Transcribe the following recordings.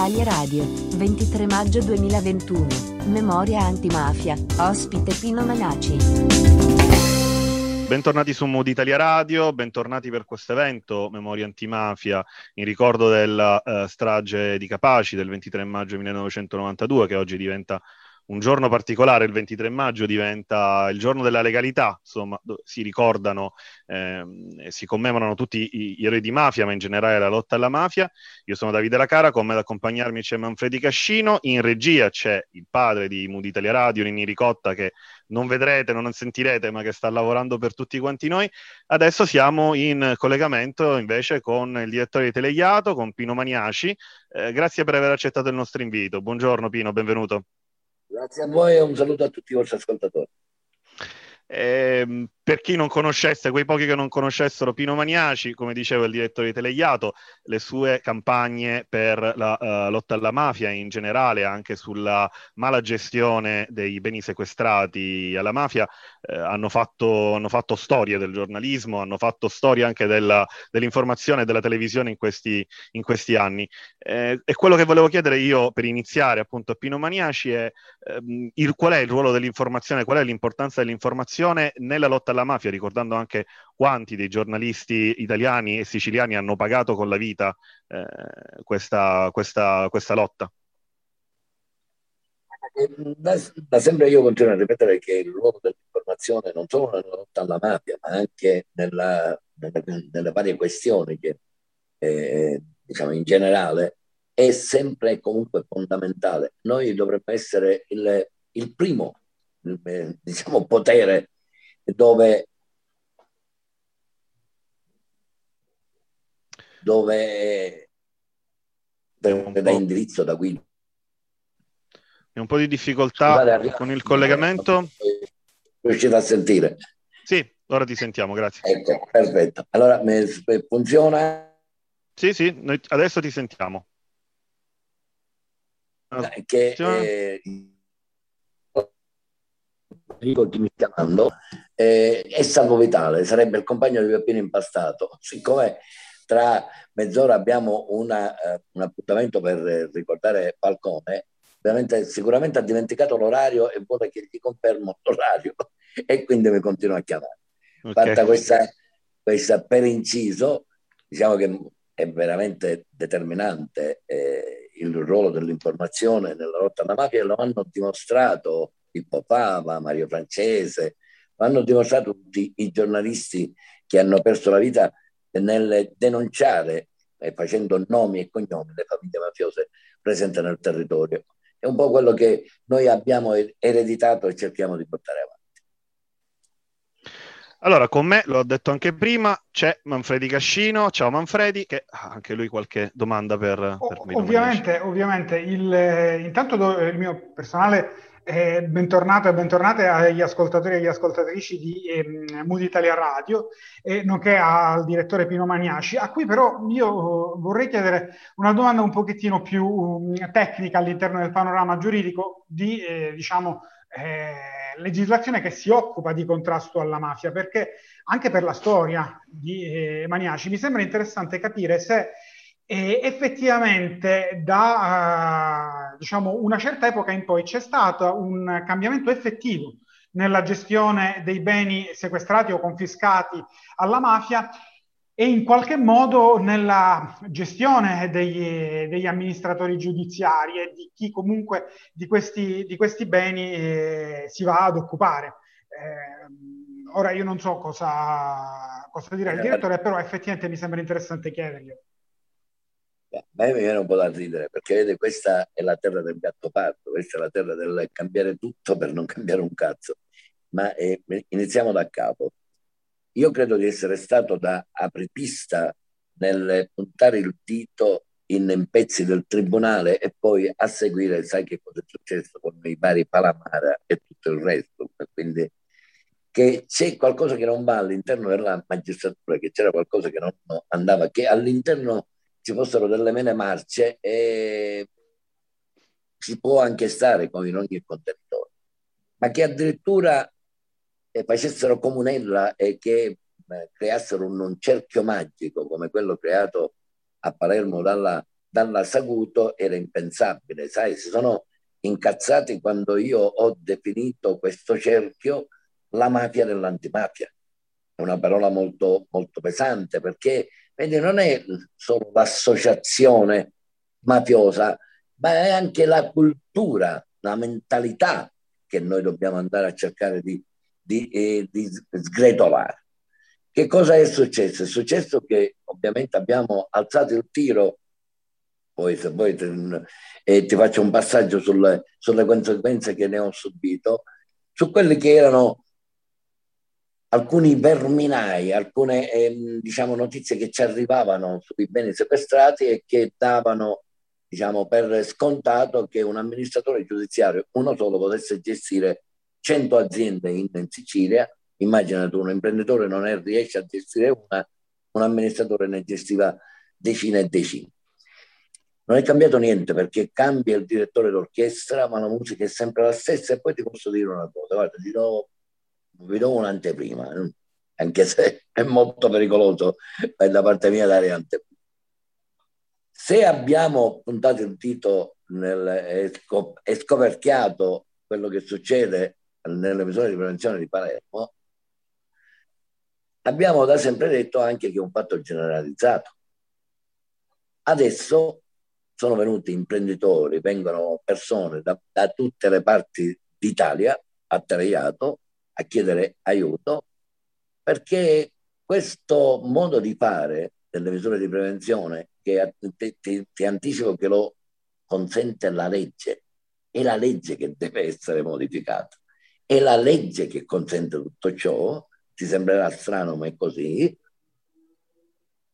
Italia Radio, 23 maggio 2021. Memoria antimafia. Ospite Pino Manaci. Bentornati su Mood Italia Radio, bentornati per questo evento Memoria Antimafia in ricordo della uh, strage di Capaci del 23 maggio 1992 che oggi diventa un giorno particolare, il 23 maggio, diventa il giorno della legalità, insomma, si ricordano ehm, si commemorano tutti i, i re di mafia, ma in generale la lotta alla mafia. Io sono Davide Lacara, con me ad accompagnarmi c'è Manfredi Cascino, in regia c'è il padre di Mood Italia Radio, Nini Ricotta, che non vedrete, non sentirete, ma che sta lavorando per tutti quanti noi. Adesso siamo in collegamento invece con il direttore di Teleiato, con Pino Maniaci. Eh, grazie per aver accettato il nostro invito. Buongiorno Pino, benvenuto. Grazie a voi e un saluto a tutti i vostri ascoltatori. Eh, per chi non conoscesse, quei pochi che non conoscessero Pino Maniaci, come diceva il direttore di Teleiato, le sue campagne per la uh, lotta alla mafia in generale, anche sulla mala gestione dei beni sequestrati alla mafia, eh, hanno, fatto, hanno, fatto, storia del giornalismo, hanno fatto storia anche della, dell'informazione e della televisione in questi, in questi anni. Eh, e quello che volevo chiedere io per iniziare appunto a Pino Maniaci è ehm, il, qual è il ruolo dell'informazione, qual è l'importanza dell'informazione nella lotta alla mafia, ricordando anche quanti dei giornalisti italiani e siciliani hanno pagato con la vita eh, questa, questa, questa lotta. Da, da, sempre io continuo a ripetere che il ruolo dell'informazione non solo nella lotta alla mafia, ma anche nella, nelle, nelle, varie questioni che eh, diciamo in generale è sempre e comunque fondamentale. Noi dovremmo essere il, il primo il, diciamo, potere dove, dove, da indirizzo, da guida. un po' di difficoltà con il collegamento. Riuscite a sentire? Sì, ora ti sentiamo, grazie. Ecco, perfetto. Allora, funziona? Sì, sì, noi adesso ti sentiamo. Che, eh, dico chi mi sta chiamando, eh, è Salvo Vitale, sarebbe il compagno di Peppino Impastato. Siccome tra mezz'ora abbiamo una, uh, un appuntamento per ricordare Falcone, sicuramente ha dimenticato l'orario e vuole che gli confermo l'orario e quindi mi continua a chiamare. Okay. Fatta questa, questa per inciso, diciamo che è veramente determinante eh, il ruolo dell'informazione nella lotta alla mafia lo hanno dimostrato Pippo Fava, Mario Francese, lo hanno dimostrato tutti i giornalisti che hanno perso la vita nel denunciare eh, facendo nomi e cognomi le famiglie mafiose presenti nel territorio. È un po' quello che noi abbiamo ereditato e cerchiamo di portare avanti. Allora, con me, l'ho detto anche prima, c'è Manfredi Cascino. Ciao Manfredi, che ha anche lui qualche domanda per, per me. Ovviamente, ovviamente il, eh, intanto do, il mio personale eh, bentornato e bentornate agli ascoltatori e agli ascoltatrici di eh, Mood Italia Radio, eh, nonché al direttore Pino Magnaci, a cui però io vorrei chiedere una domanda un pochettino più um, tecnica all'interno del panorama giuridico di, eh, diciamo, eh, legislazione che si occupa di contrasto alla mafia, perché anche per la storia di eh, Magnaci mi sembra interessante capire se e effettivamente da uh, diciamo, una certa epoca in poi c'è stato un cambiamento effettivo nella gestione dei beni sequestrati o confiscati alla mafia e in qualche modo nella gestione degli, degli amministratori giudiziari e di chi comunque di questi, di questi beni eh, si va ad occupare. Eh, ora io non so cosa, cosa dire il direttore, però effettivamente mi sembra interessante chiedergli. A me mi viene un po' da ridere perché vede, questa è la terra del gatto parto, questa è la terra del cambiare tutto per non cambiare un cazzo. Ma eh, iniziamo da capo. Io credo di essere stato da apripista nel puntare il dito in pezzi del tribunale e poi a seguire, sai che cosa è successo con i vari Palamara e tutto il resto. Quindi che c'è qualcosa che non va all'interno della magistratura, che c'era qualcosa che non andava, che all'interno ci fossero delle mene marce e si può anche stare come in ogni contenitore, ma che addirittura eh, facessero comunella e che eh, creassero un, un, cerchio magico come quello creato a Palermo dalla dalla Saguto era impensabile, sai, si sono incazzati quando io ho definito questo cerchio la mafia dell'antimafia. È una parola molto, molto pesante perché vedi, non è solo l'associazione mafiosa, ma è anche la cultura, la mentalità che noi dobbiamo andare a cercare di, di, eh, di sgretolare. Che cosa è successo? È successo che ovviamente abbiamo alzato il tiro poi se vuoi eh, ti faccio un passaggio sulle, sulle, conseguenze che ne ho subito, su quelli che erano alcuni verminai, alcune eh, diciamo, notizie che ci arrivavano sui beni sequestrati e che davano diciamo, per scontato che un amministratore giudiziario, uno solo, potesse gestire 100 aziende in, in Sicilia. Immagina tu, un imprenditore non è, riesce a gestire una, un amministratore ne gestiva decine e decine. Non è cambiato niente perché cambia il direttore d'orchestra, ma la musica è sempre la stessa. E poi ti posso dire una cosa, guarda, ti do, vi do un'anteprima, eh, anche se è molto pericoloso da parte mia dare anteprima. Se abbiamo puntato il dito nel, e scoperchiato quello che succede nelle misure di prevenzione di Palermo, abbiamo da sempre detto anche che è un fatto generalizzato. Adesso sono venuti imprenditori, vengono persone da, da tutte le parti d'Italia a Tereiato a chiedere aiuto perché questo modo di fare delle misure di prevenzione che ti, ti, ti anticipo che lo consente la legge, è la legge che deve essere modificata, è la legge che consente tutto ciò, ti sembrerà strano ma è così,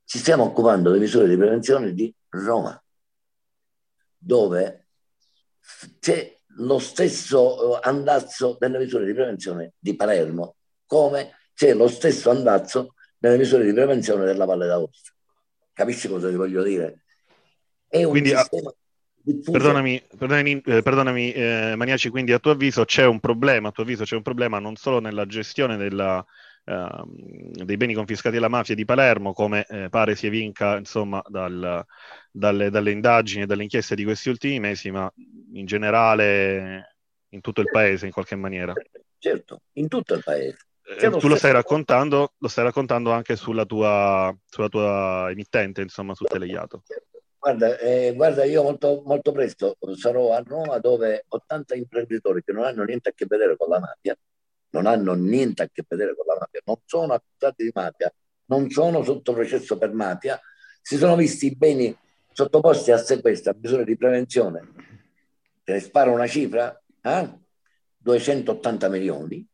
ci stiamo occupando delle misure di prevenzione di Roma dove c'è lo stesso eh, andazzo delle misure di prevenzione di Palermo, come c'è lo stesso andazzo delle misure di prevenzione della Valle d'Aosta. Capisci cosa ti voglio dire? È un quindi, sistema diffuso. Perdonami, perdonami, eh, perdonami eh, Maniaci, quindi a tuo avviso c'è un problema, a tuo avviso c'è un problema non solo nella gestione della, dei beni confiscati alla mafia di Palermo, come eh, pare si evinca insomma, dal, dalle, dalle, indagini e dalle inchieste di questi ultimi mesi, ma in generale in tutto il paese in qualche maniera. Certo, in tutto il paese. Eh, tu lo stai, raccontando, lo stai raccontando anche sulla tua, sulla tua emittente, insomma, su Telegliato. Guarda, eh, guarda, io molto, molto presto sarò a Roma dove 80 imprenditori che non hanno niente a che vedere con la mafia non hanno niente a che vedere con la mafia, non sono accusati di mafia, non sono sotto processo per mafia, si sono visti i beni sottoposti a sequestro, a misure di prevenzione. Te ne sparo una cifra? Eh? 280 milioni.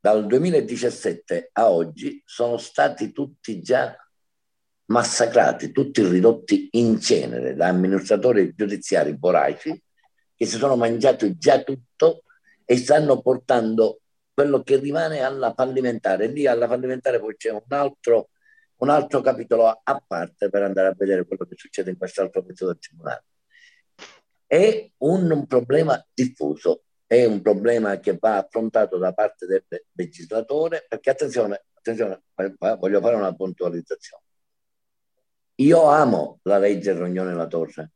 Dal 2017 a oggi sono stati tutti già massacrati, tutti ridotti in cenere da amministratori giudiziari voraci che si sono mangiati già tutto e stanno portando quello che rimane alla fallimentare. Lì alla fallimentare poi c'è un altro, un altro capitolo a parte per andare a vedere quello che succede in quest'altro pezzo del tribunale. È un, un problema diffuso, è un problema che va affrontato da parte del legislatore, perché attenzione, attenzione, voglio fare una puntualizzazione. Io amo la legge Rognone La Torre,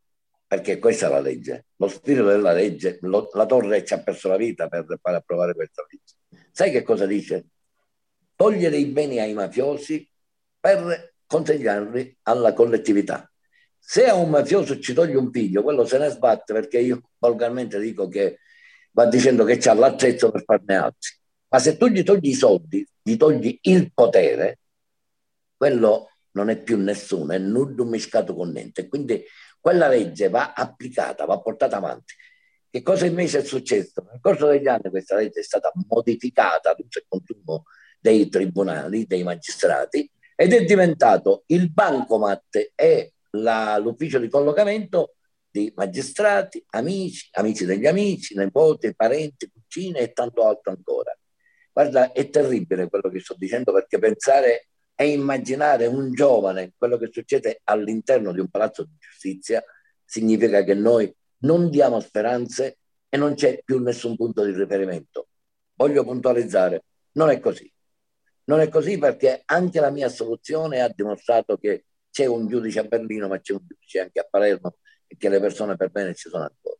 perché questa è la legge. Lo spirito della legge, lo, la Torre ci ha perso la vita per fare approvare questa legge. Sai che cosa dice? Togliere i beni ai mafiosi per consegnarli alla collettività. Se a un mafioso ci toglie un figlio, quello se ne sbatte perché io volgarmente dico che va dicendo che c'ha l'attrezzo per farne altri. Ma se tu gli togli i soldi, gli togli il potere, quello non è più nessuno, è nullum miscato con niente. Quindi quella legge va applicata, va portata avanti. Che cosa invece è successo? Nel corso degli anni questa legge è stata modificata ad uso e consumo dei tribunali, dei magistrati, ed è diventato il bancomat e la, l'ufficio di collocamento di magistrati, amici, amici degli amici, nipoti, parenti, cugine e tanto altro ancora. Guarda, è terribile quello che sto dicendo perché pensare e immaginare un giovane quello che succede all'interno di un palazzo di giustizia significa che noi non diamo speranze e non c'è più nessun punto di riferimento. Voglio puntualizzare, non è così. Non è così perché anche la mia soluzione ha dimostrato che c'è un giudice a Berlino, ma c'è un giudice anche a Palermo e che le persone per bene ci sono ancora.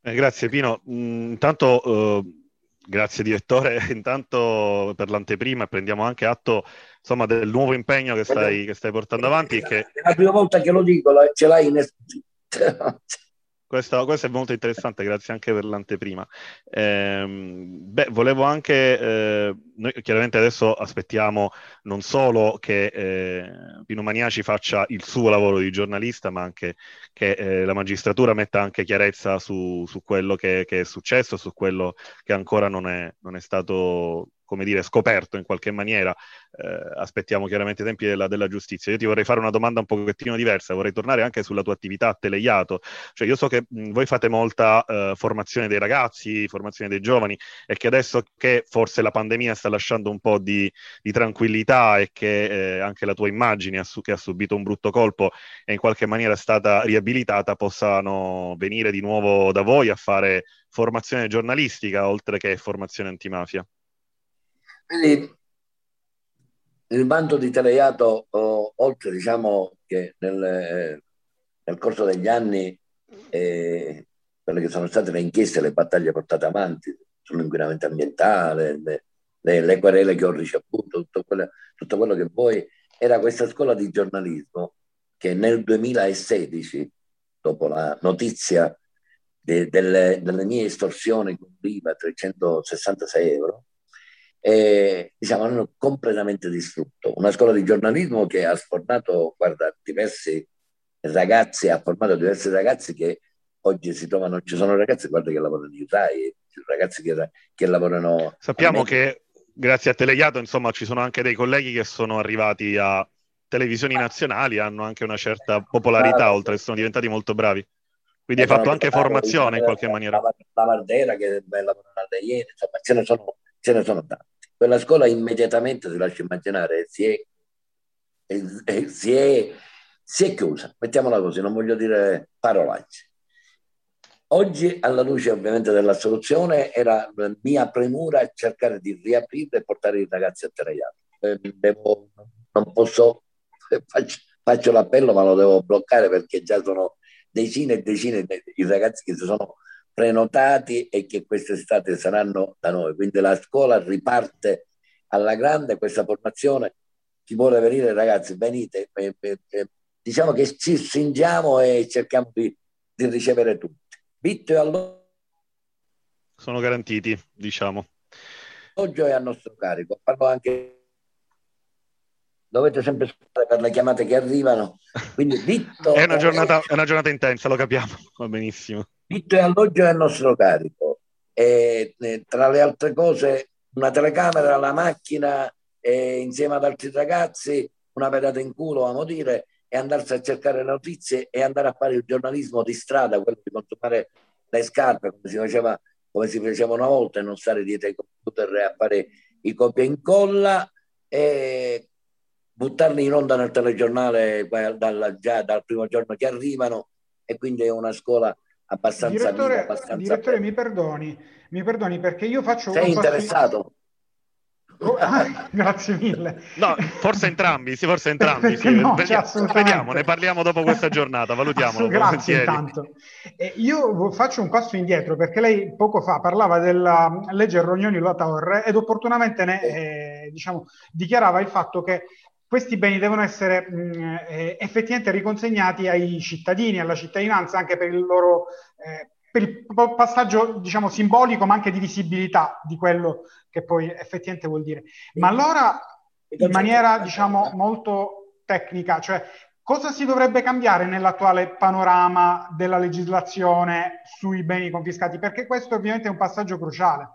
Eh, grazie Pino. Mm, intanto, eh, grazie direttore, intanto per l'anteprima prendiamo anche atto insomma, del nuovo impegno che stai, che stai portando avanti. Che... È la prima volta che lo dico, ce l'hai in esclusiva. Questo, questo, è molto interessante, grazie anche per l'anteprima. Eh, beh, volevo anche, eh, noi chiaramente adesso aspettiamo non solo che eh, Pino Maniaci faccia il suo lavoro di giornalista, ma anche che eh, la magistratura metta anche chiarezza su, su quello che, che, è successo, su quello che ancora non è, non è stato come dire, scoperto in qualche maniera. Eh, aspettiamo chiaramente i tempi della, della, giustizia. Io ti vorrei fare una domanda un pochettino diversa, vorrei tornare anche sulla tua attività a Teleiato. Cioè, io so che mh, voi fate molta eh, formazione dei ragazzi, formazione dei giovani, e che adesso che forse la pandemia sta lasciando un po' di, di tranquillità e che eh, anche la tua immagine, su, che ha subito un brutto colpo e in qualche maniera è stata riabilitata, possano venire di nuovo da voi a fare formazione giornalistica oltre che formazione antimafia. Quindi il bando di Teleiato, oh, oltre diciamo che nel, nel corso degli anni eh, quelle che sono state le inchieste, le battaglie portate avanti sull'inquinamento ambientale, le, le, le, querele che ho ricevuto, tutto quello, tutto quello che poi era questa scuola di giornalismo che nel 2016, dopo la notizia de, delle, delle mie estorsioni con l'IVA 366 euro, eh, diciamo, hanno completamente distrutto. Una scuola di giornalismo che ha sfornato, guarda, diversi ragazzi, ha formato diversi ragazzi che oggi si trovano, ci sono ragazzi, guarda, che lavorano in UTAI, ragazzi che, che lavorano... Sappiamo che grazie a Teleiato, insomma, ci sono anche dei colleghi che sono arrivati a televisioni nazionali, hanno anche una certa popolarità, oltre che sono diventati molto bravi. Quindi hai fatto anche formazione in qualche maniera. La, Mardera che lavora da ieri, insomma, ce ne sono, ce ne sono tanti. Quella scuola immediatamente, si lascia immaginare, si è, si è, si è chiusa, mettiamola così, non voglio dire parolacce. Oggi, alla luce ovviamente della soluzione, era mia premura cercare di riaprire e portare i ragazzi a Teraiano. Eh, devo, non posso, faccio, faccio, l'appello, ma lo devo bloccare perché già sono decine e decine di ragazzi che si sono prenotati e che quest'estate saranno da noi. Quindi la scuola riparte alla grande questa formazione. Chi vuole venire, ragazzi, venite. Diciamo che ci stringiamo e cerchiamo di, di ricevere tutti. Vitto e alloggio. Sono garantiti, diciamo. Alloggio è a nostro carico. Parlo anche dovete sempre aspettare per le chiamate che arrivano. Quindi vitto è, una giornata, è una giornata intensa, lo capiamo, va benissimo. Vitto e alloggio è a nostro carico. E, e, tra le altre cose, una telecamera, la macchina, e, insieme ad altri ragazzi, una pedata in culo, amo dire, e andarsi a cercare notizie e andare a fare il giornalismo di strada, quello di consumare le scarpe, come si faceva, come si faceva una volta, e non stare dietro ai computer a fare i copia e incolla e buttarli in onda nel telegiornale già dal primo giorno che arrivano e quindi è una scuola abbastanza direttore, viva, abbastanza direttore mi perdoni, mi perdoni perché io faccio sei interessato? Oh, ah, grazie mille. No, forse entrambi, sì, forse entrambi. Sì. No, vediamo, cioè, vediamo, ne parliamo dopo questa giornata, valutiamolo. Grazie intanto. Eh, io faccio un passo indietro perché lei poco fa parlava della legge Rognoni-La Torre ed opportunamente ne, eh, diciamo, dichiarava il fatto che questi beni devono essere mh, eh, effettivamente riconsegnati ai cittadini, alla cittadinanza, anche per il loro eh, per il passaggio, diciamo, simbolico, ma anche di visibilità di quello che poi effettivamente vuol dire. Ma allora, in maniera, diciamo, molto tecnica, cioè cosa si dovrebbe cambiare nell'attuale panorama della legislazione sui beni confiscati? Perché questo ovviamente è un passaggio cruciale.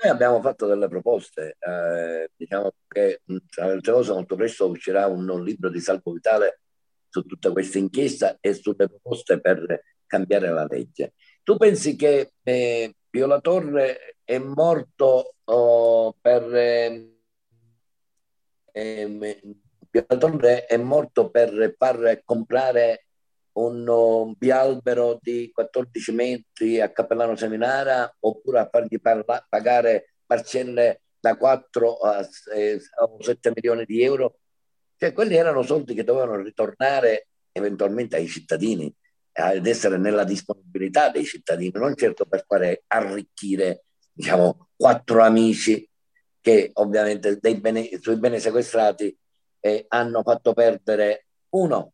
Noi abbiamo fatto delle proposte, eh, diciamo che tra le altre cose molto presto uscirà un, un, libro di Salvo Vitale su tutta questa inchiesta e sulle proposte per cambiare la legge. Tu pensi che eh, Pio Torre è morto oh, per... Eh, eh, Pio Torre è morto per far comprare un bialbero di 14 metri a Cappellano Seminara oppure a fargli parla- pagare parcelle da 4 a, a 7 milioni di euro? Cioè, quelli erano soldi che dovevano ritornare eventualmente ai cittadini, ad essere nella disponibilità dei cittadini, non certo per fare arricchire, diciamo, quattro amici che ovviamente bene, sui beni sequestrati eh, hanno fatto perdere uno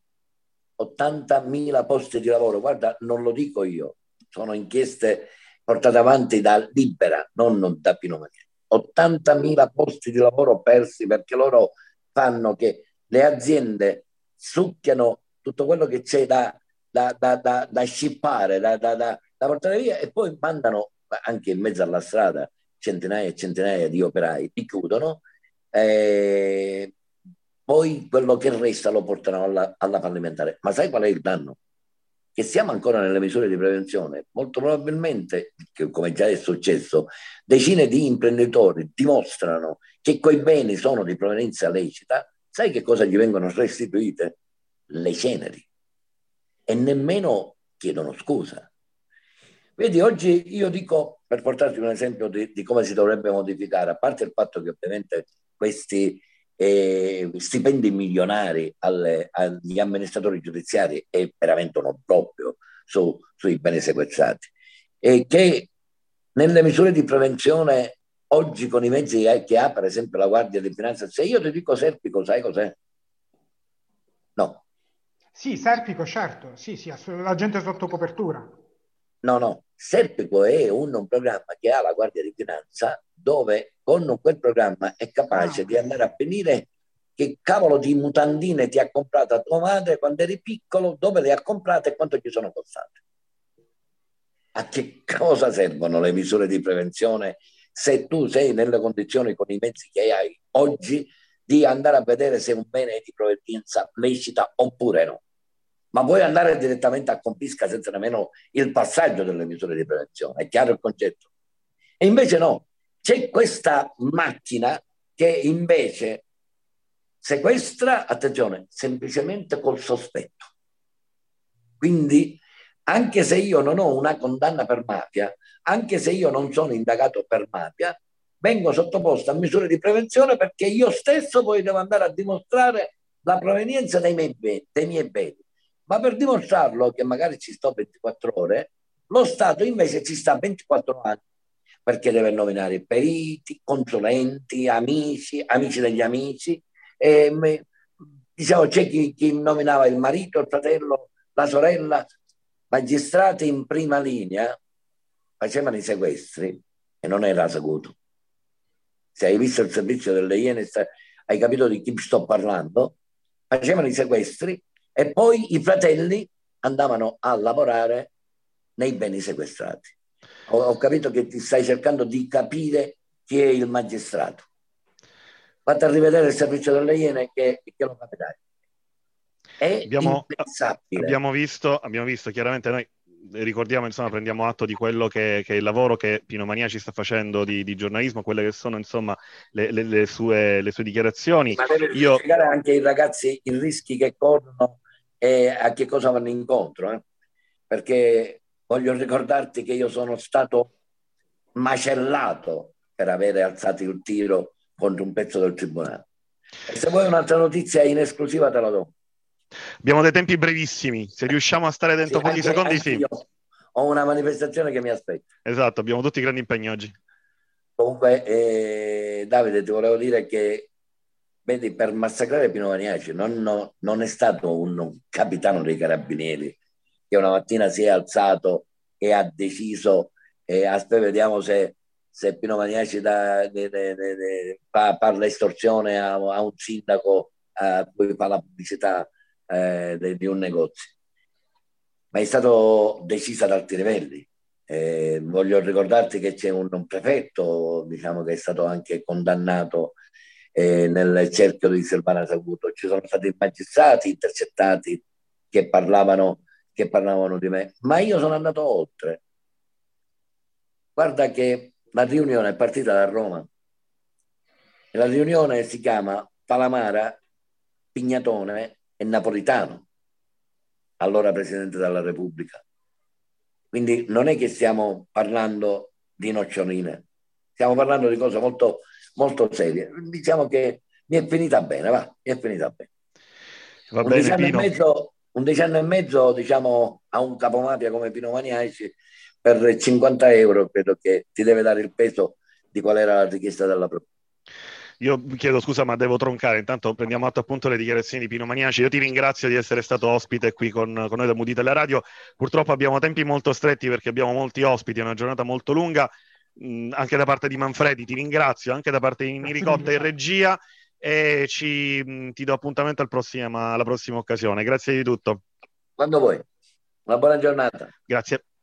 80.000 posti di lavoro. Guarda, non lo dico io, sono inchieste portate avanti da Libera, non da Pinomania. 80.000 posti di lavoro persi perché loro fanno che le aziende succhiano tutto quello che c'è da, da, da, da, da scippare, da, da, da, da portare via e poi mandano anche in mezzo alla strada centinaia e centinaia di operai, li chiudono, eh, poi quello che resta lo portano alla, alla fallimentare. Ma sai qual è il danno? Che siamo ancora nelle misure di prevenzione. Molto probabilmente, come già è successo, decine di imprenditori dimostrano che quei beni sono di provenienza lecita. Sai che cosa gli vengono restituite? Le ceneri. E nemmeno chiedono scusa. Vedi, oggi io dico, per portarti un esempio di, di come si dovrebbe modificare, a parte il fatto che ovviamente questi eh, stipendi milionari alle, agli amministratori giudiziari è veramente un obbrobrio su, sui beni sequestrati e che nelle misure di prevenzione oggi con i mezzi che ha per esempio la Guardia di Finanza, se io ti dico Serpico, sai cos'è? No. Sì, Serpico, certo, sì, sì, la gente sotto copertura. No, no, Serpico è un, un, programma che ha la Guardia di Finanza dove con quel programma è capace ah. di andare a finire che cavolo di mutandine ti ha comprato tua madre quando eri piccolo, dove le ha comprate e quanto gli sono costate. A che cosa servono le misure di prevenzione se tu sei nelle condizioni con i mezzi che hai oggi di andare a vedere se un bene è di provenienza lecita oppure no? Ma puoi andare direttamente a confisca senza nemmeno il passaggio delle misure di prevenzione, è chiaro il concetto? E invece no, c'è questa macchina che invece sequestra, attenzione, semplicemente col sospetto. Quindi anche se io non ho una condanna per mafia, anche se io non sono indagato per mafia, vengo sottoposto a misure di prevenzione perché io stesso poi devo andare a dimostrare la provenienza dei miei. Dei miei beni. Ma per dimostrarlo, che magari ci sto 24 ore, lo Stato invece ci sta 24 anni, perché deve nominare periti, consulenti, amici, amici degli amici. E, diciamo, c'è chi, chi nominava il marito, il fratello, la sorella, magistrati in prima linea facevano i sequestri e non era saputo. Se hai visto il servizio delle Iene, hai capito di chi sto parlando. Facevano i sequestri e poi i fratelli andavano a lavorare nei beni sequestrati. Ho, ho capito che ti stai cercando di capire chi è il magistrato. Fate a rivedere il servizio delle Iene che, che lo capirai. Abbiamo, abbiamo, visto, abbiamo visto chiaramente noi ricordiamo, insomma, prendiamo atto di quello che, che è il lavoro che Pino Mania ci sta facendo di, di giornalismo, quelle che sono, insomma, le, le, le, sue, le sue, dichiarazioni. Ma deve Io... spiegare anche ai ragazzi i rischi che corrono e a che cosa vanno incontro, eh? perché voglio ricordarti che io sono stato macellato per avere alzato il tiro contro un pezzo del tribunale. E se vuoi un'altra notizia in esclusiva te la do. Abbiamo dei tempi brevissimi, se riusciamo a stare dentro sì, pochi anche, secondi anche sì. Ho una manifestazione che mi aspetta. Esatto, abbiamo tutti grandi impegni oggi. Comunque, eh, Davide, ti volevo dire che Vedi, per massacrare Pino Maniaci non, no, non è stato un, capitano dei carabinieri che una mattina si è alzato e ha deciso, e aspetta, vediamo se, se Pino Maniaci da, de, de, de, fa, parla estorsione a, a, un sindaco a cui fa la pubblicità eh, di un negozio. Ma è stato deciso ad alti livelli. Eh, voglio ricordarti che c'è un, un prefetto diciamo, che è stato anche condannato eh, nel cerchio di Silvana Saguto. Ci sono stati magistrati intercettati che parlavano, che parlavano di me, ma io sono andato oltre. Guarda che la riunione è partita da Roma. La riunione si chiama Palamara, Pignatone e Napolitano, allora Presidente della Repubblica. Quindi non è che stiamo parlando di noccioline, stiamo parlando di cose molto molto serie. Diciamo che mi è finita bene, va, mi è finita bene. Va un, bene, e Pino. mezzo, un decennio e mezzo, diciamo, a un capomafia come Pino Maniaci per 50 euro credo che ti deve dare il peso di qual era la richiesta della procura. Io chiedo scusa, ma devo troncare. Intanto prendiamo atto appunto le dichiarazioni di Pino Maniaci. Io ti ringrazio di essere stato ospite qui con, con noi da Mudita alla Radio. Purtroppo abbiamo tempi molto stretti perché abbiamo molti ospiti, è una giornata molto lunga. Mh, anche da parte di Manfredi ti ringrazio, anche da parte di Niricotta in regia e ci, mh, ti do appuntamento al prossima, alla prossima occasione. Grazie di tutto. Quando vuoi. Una buona giornata. Grazie.